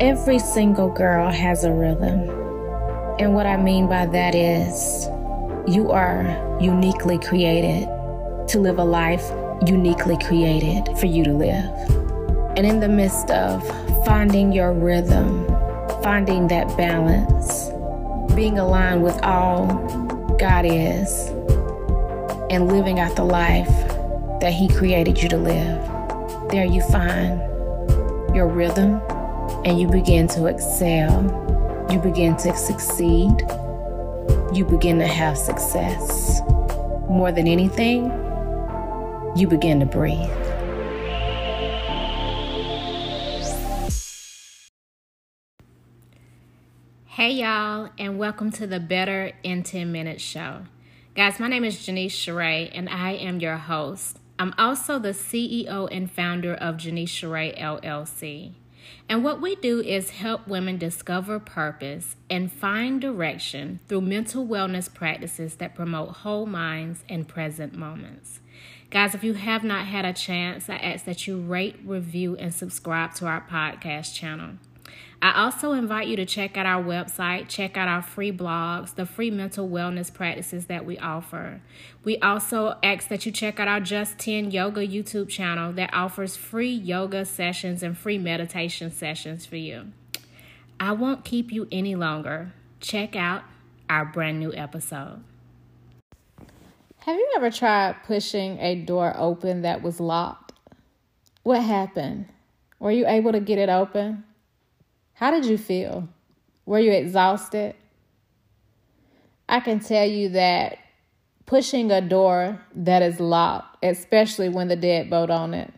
Every single girl has a rhythm. And what I mean by that is you are uniquely created to live a life uniquely created for you to live. And in the midst of finding your rhythm, finding that balance, being aligned with all God is, and living out the life that He created you to live, there you find your rhythm and you begin to excel. You begin to succeed. You begin to have success. More than anything, you begin to breathe. Hey, y'all, and welcome to the Better in 10 Minutes show. Guys, my name is Jeanice Sherai, and I am your host. I'm also the CEO and founder of Jeanice Sherai LLC. And what we do is help women discover purpose and find direction through mental wellness practices that promote whole minds and present moments. Guys, if you have not had a chance, I ask that you rate, review, and subscribe to our podcast channel. I also invite you to check out our website, check out our free blogs, the free mental wellness practices that we offer. We also ask that you check out our Just 10 Yoga YouTube channel that offers free yoga sessions and free meditation sessions for you. I won't keep you any longer. Check out our brand new episode. Have you ever tried pushing a door open that was locked? What happened? Were you able to get it open? How did you feel? Were you exhausted? I can tell you that pushing a door that is locked, especially when the deadbolt on it,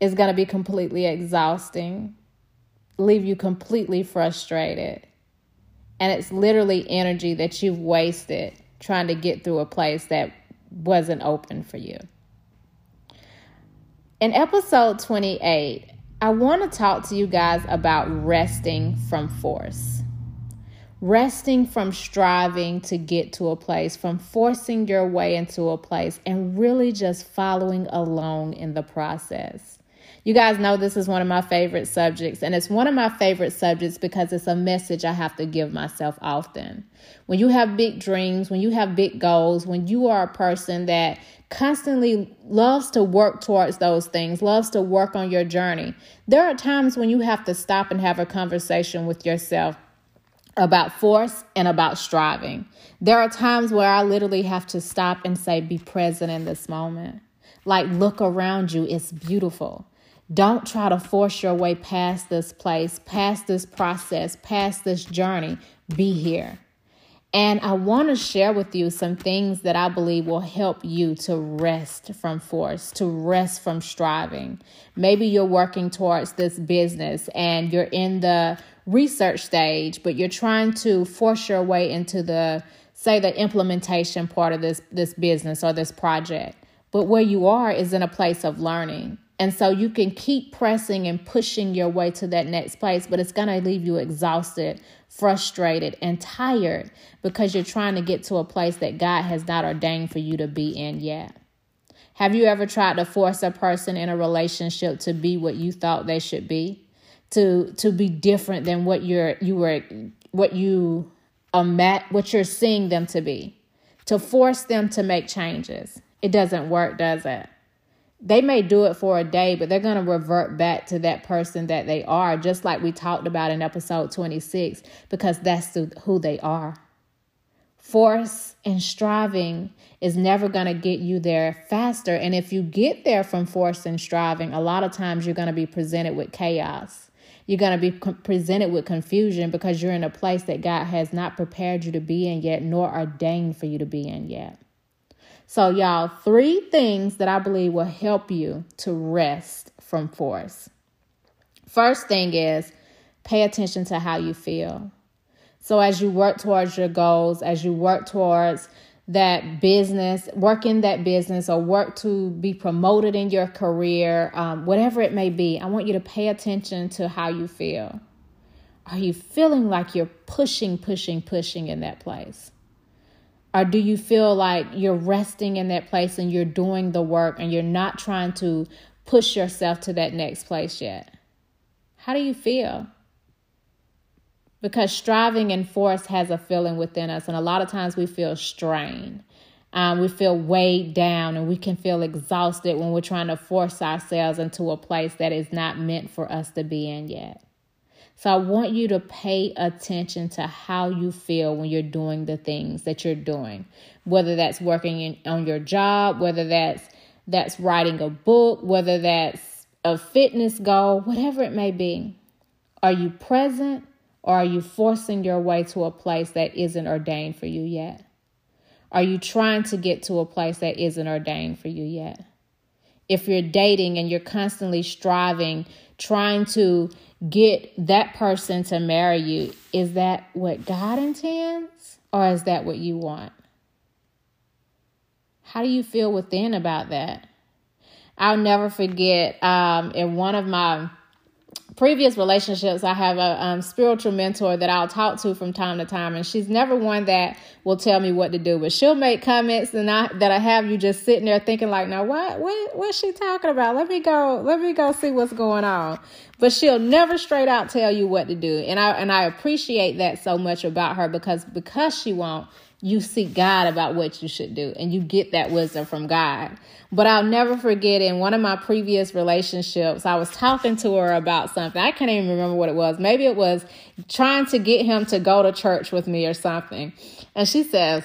is going to be completely exhausting, leave you completely frustrated. And it's literally energy that you've wasted trying to get through a place that wasn't open for you. In episode 28, I want to talk to you guys about resting from force. Resting from striving to get to a place, from forcing your way into a place, and really just following along in the process. You guys know this is one of my favorite subjects, and it's one of my favorite subjects because it's a message I have to give myself often. When you have big dreams, when you have big goals, when you are a person that constantly loves to work towards those things, loves to work on your journey, there are times when you have to stop and have a conversation with yourself about force and about striving. There are times where I literally have to stop and say, be present in this moment. Like, look around you, it's beautiful. Don't try to force your way past this place, past this process, past this journey. Be here. And I want to share with you some things that I believe will help you to rest from force, to rest from striving. Maybe you're working towards this business and you're in the research stage, but you're trying to force your way into the say the implementation part of this this business or this project. But where you are is in a place of learning. And so you can keep pressing and pushing your way to that next place, but it's going to leave you exhausted, frustrated, and tired because you're trying to get to a place that God has not ordained for you to be in yet. Have you ever tried to force a person in a relationship to be what you thought they should be? To to be different than what you're you were what you um what you're seeing them to be. To force them to make changes. It doesn't work, does it? They may do it for a day, but they're going to revert back to that person that they are, just like we talked about in episode 26, because that's who they are. Force and striving is never going to get you there faster. And if you get there from force and striving, a lot of times you're going to be presented with chaos. You're going to be presented with confusion because you're in a place that God has not prepared you to be in yet, nor ordained for you to be in yet. So, y'all, three things that I believe will help you to rest from force. First thing is pay attention to how you feel. So, as you work towards your goals, as you work towards that business, work in that business, or work to be promoted in your career, um, whatever it may be, I want you to pay attention to how you feel. Are you feeling like you're pushing, pushing, pushing in that place? Or do you feel like you're resting in that place and you're doing the work and you're not trying to push yourself to that next place yet? How do you feel? because striving and force has a feeling within us, and a lot of times we feel strained. Um, we feel weighed down and we can feel exhausted when we're trying to force ourselves into a place that is not meant for us to be in yet. So I want you to pay attention to how you feel when you're doing the things that you're doing, whether that's working in, on your job, whether that's that's writing a book, whether that's a fitness goal, whatever it may be. Are you present or are you forcing your way to a place that isn't ordained for you yet? Are you trying to get to a place that isn't ordained for you yet? If you're dating and you're constantly striving, trying to get that person to marry you, is that what God intends or is that what you want? How do you feel within about that? I'll never forget um, in one of my previous relationships, I have a um, spiritual mentor that I'll talk to from time to time, and she's never one that will tell me what to do, but she'll make comments and I, that I have you just sitting there thinking like, now what, what, what's she talking about? Let me go, let me go see what's going on. But she'll never straight out tell you what to do, and I and I appreciate that so much about her because because she won't you seek God about what you should do and you get that wisdom from God. But I'll never forget in one of my previous relationships, I was talking to her about something. I can't even remember what it was. Maybe it was trying to get him to go to church with me or something. And she says,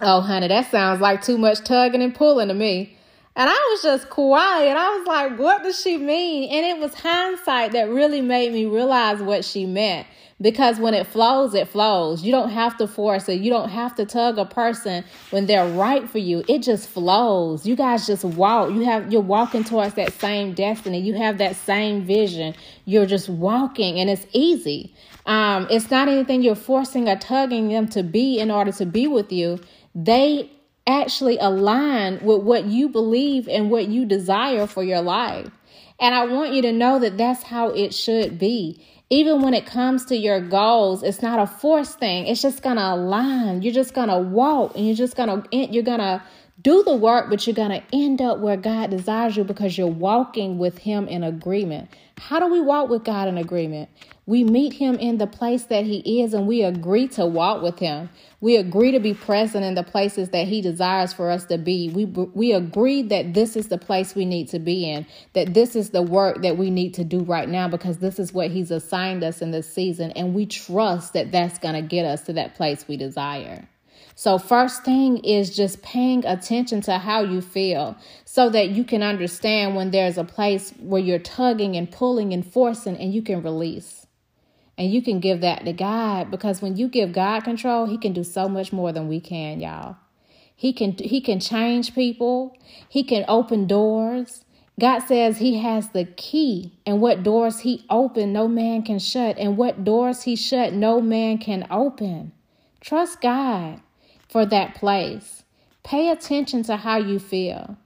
Oh, honey, that sounds like too much tugging and pulling to me. And I was just quiet. I was like, what does she mean? And it was hindsight that really made me realize what she meant because when it flows, it flows. You don't have to force it. You don't have to tug a person when they're right for you. It just flows. You guys just walk. You have you're walking towards that same destiny. You have that same vision. You're just walking and it's easy. Um, it's not anything you're forcing or tugging them to be in order to be with you. They actually align with what you believe and what you desire for your life. And I want you to know that that's how it should be even when it comes to your goals, it's not a force thing. It's just to align. You're just to walk and you're just to, you're to do the work, but you're going to end up where God desires you because you're walking with Him in agreement. How do we walk with God in agreement? We meet Him in the place that He is and we agree to walk with Him. We agree to be present in the places that He desires for us to be. We, we agree that this is the place we need to be in, that this is the work that we need to do right now because this is what He's assigned us in this season. And we trust that that's going to get us to that place we desire. So, first thing is just paying attention to how you feel so that you can understand when there's a place where you're tugging and pulling and forcing and you can release. And you can give that to God because when you give God control, he can do so much more than we can, y'all. He can he can change people. He can open doors. God says he has the key, and what doors he open, no man can shut, and what doors he shut, no man can open. Trust God for that place. Pay attention to how you feel.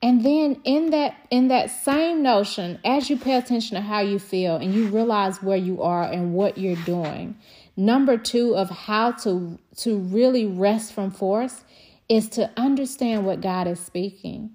And then in that in that same notion, as you pay attention to how you feel and you realize where you are and what you're doing, number 2 of how to to really rest from force is to understand what God is speaking.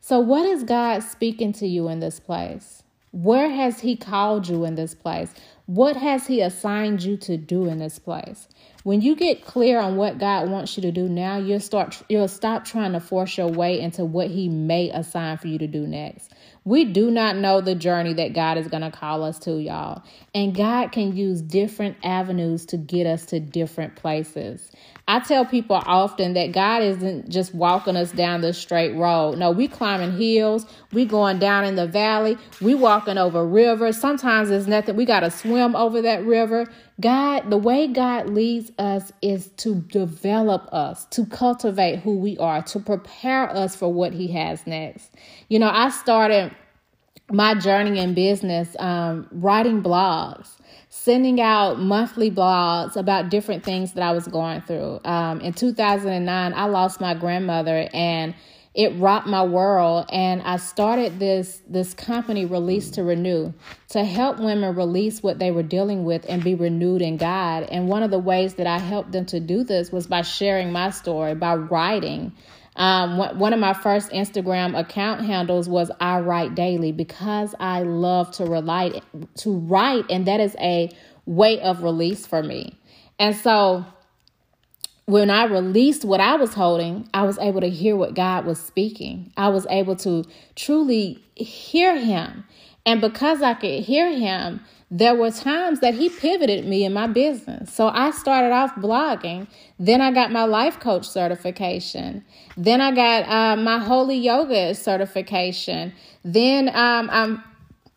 So what is God speaking to you in this place? Where has he called you in this place? What has he assigned you to do in this place? When you get clear on what God wants you to do now, you'll start you'll stop trying to force your way into what he may assign for you to do next. We do not know the journey that God is going to call us to, y'all. And God can use different avenues to get us to different places. I tell people often that God isn't just walking us down the straight road. No, we climbing hills, we going down in the valley, we walking over rivers. Sometimes there's nothing, we got to swim over that river. God, the way God leads us is to develop us, to cultivate who we are, to prepare us for what He has next. You know, I started my journey in business um, writing blogs sending out monthly blogs about different things that I was going through. Um, in 2009, I lost my grandmother and it rocked my world and i started this this company release to renew to help women release what they were dealing with and be renewed in god and one of the ways that i helped them to do this was by sharing my story by writing um, one of my first Instagram account handles was I write daily because I love to relate to write, and that is a way of release for me. And so when I released what I was holding, I was able to hear what God was speaking. I was able to truly hear Him. And because I could hear Him, there were times that he pivoted me in my business. So I started off blogging. Then I got my life coach certification. Then I got uh, my holy yoga certification. Then um, I'm,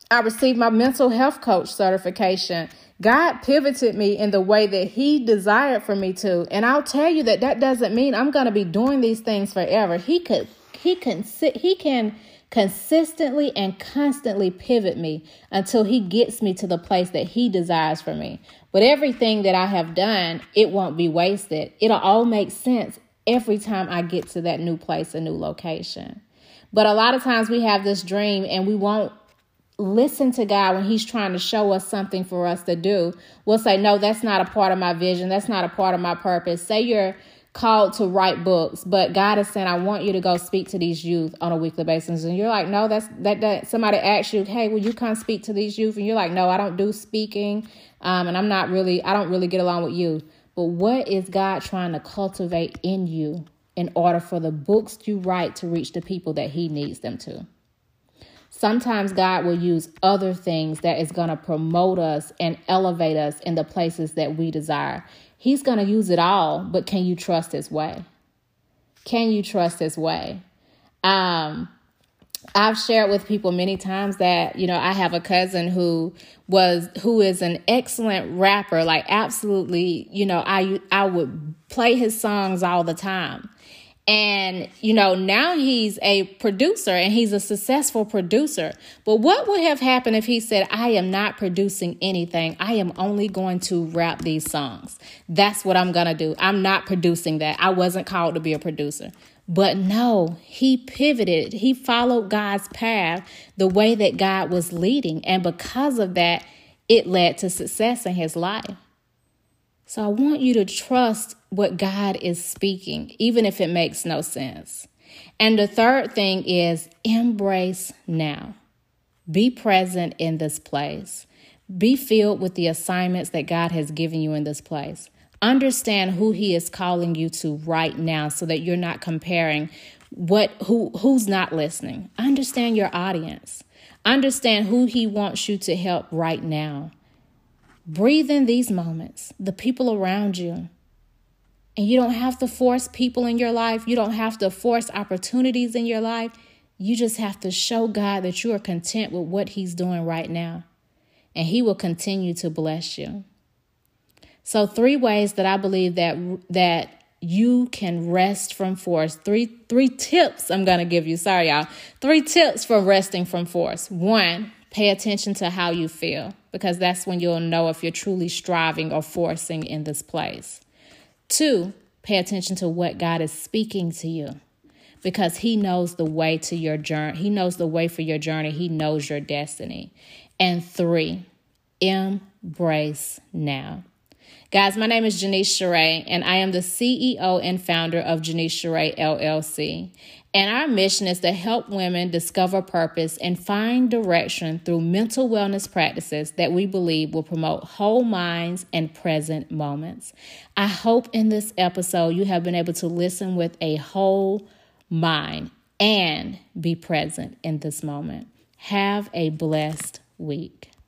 I received my mental health coach certification. God pivoted me in the way that He desired for me to. And I'll tell you that that doesn't mean I'm going to be doing these things forever. He could, He can, He can consistently and constantly pivot me until he gets me to the place that he desires for me. But everything that I have done, it won't be wasted. It'll all make sense every time I get to that new place, a new location. But a lot of times we have this dream and we won't listen to God when He's trying to show us something for us to do. We'll say, No, that's not a part of my vision. That's not a part of my purpose. Say you're called to write books, but God is saying, I want you to go speak to these youth on a weekly basis. And you're like, no, that's that, that somebody asks you, hey, will you come speak to these youth? And you're like, no, I don't do speaking. Um, and I'm not really, I don't really get along with you. But what is God trying to cultivate in you in order for the books you write to reach the people that He needs them to? Sometimes God will use other things that is going to promote us and elevate us in the places that we desire. He's going to use it all, but can you trust his way? Can you trust his way? Um, I've shared with people many times that, you know, I have a cousin who was who is an excellent rapper, like absolutely, you know, I I would play his songs all the time. And, you know, now he's a producer and he's a successful producer. But what would have happened if he said, I am not producing anything? I am only going to rap these songs. That's what I'm going to do. I'm not producing that. I wasn't called to be a producer. But no, he pivoted. He followed God's path the way that God was leading. And because of that, it led to success in his life. So I want you to trust what God is speaking, even if it makes no sense. And the third thing is embrace now. Be present in this place. Be filled with the assignments that God has given you in this place. Understand who he is calling you to right now so that you're not comparing what who who's not listening. Understand your audience. Understand who he wants you to help right now. Breathe in these moments, the people around you. And you don't have to force people in your life, you don't have to force opportunities in your life. You just have to show God that you are content with what He's doing right now. And He will continue to bless you. So, three ways that I believe that that you can rest from force. Three three tips I'm going to give you. Sorry y'all. Three tips for resting from force. One, pay attention to how you feel because that's when you'll know if you're truly striving or forcing in this place. Two, pay attention to what God is speaking to you because He knows the way to your journey. He knows the way for your journey. He knows your destiny. And three, embrace now. Guys, my name is Jeanice Sherai, and I am the CEO and founder of Jeanice Sherai LLC. And our mission is to help women discover purpose and find direction through mental wellness practices that we believe will promote whole minds and present moments. I hope in this episode you have been able to listen with a whole mind and be present in this moment. Have a blessed week.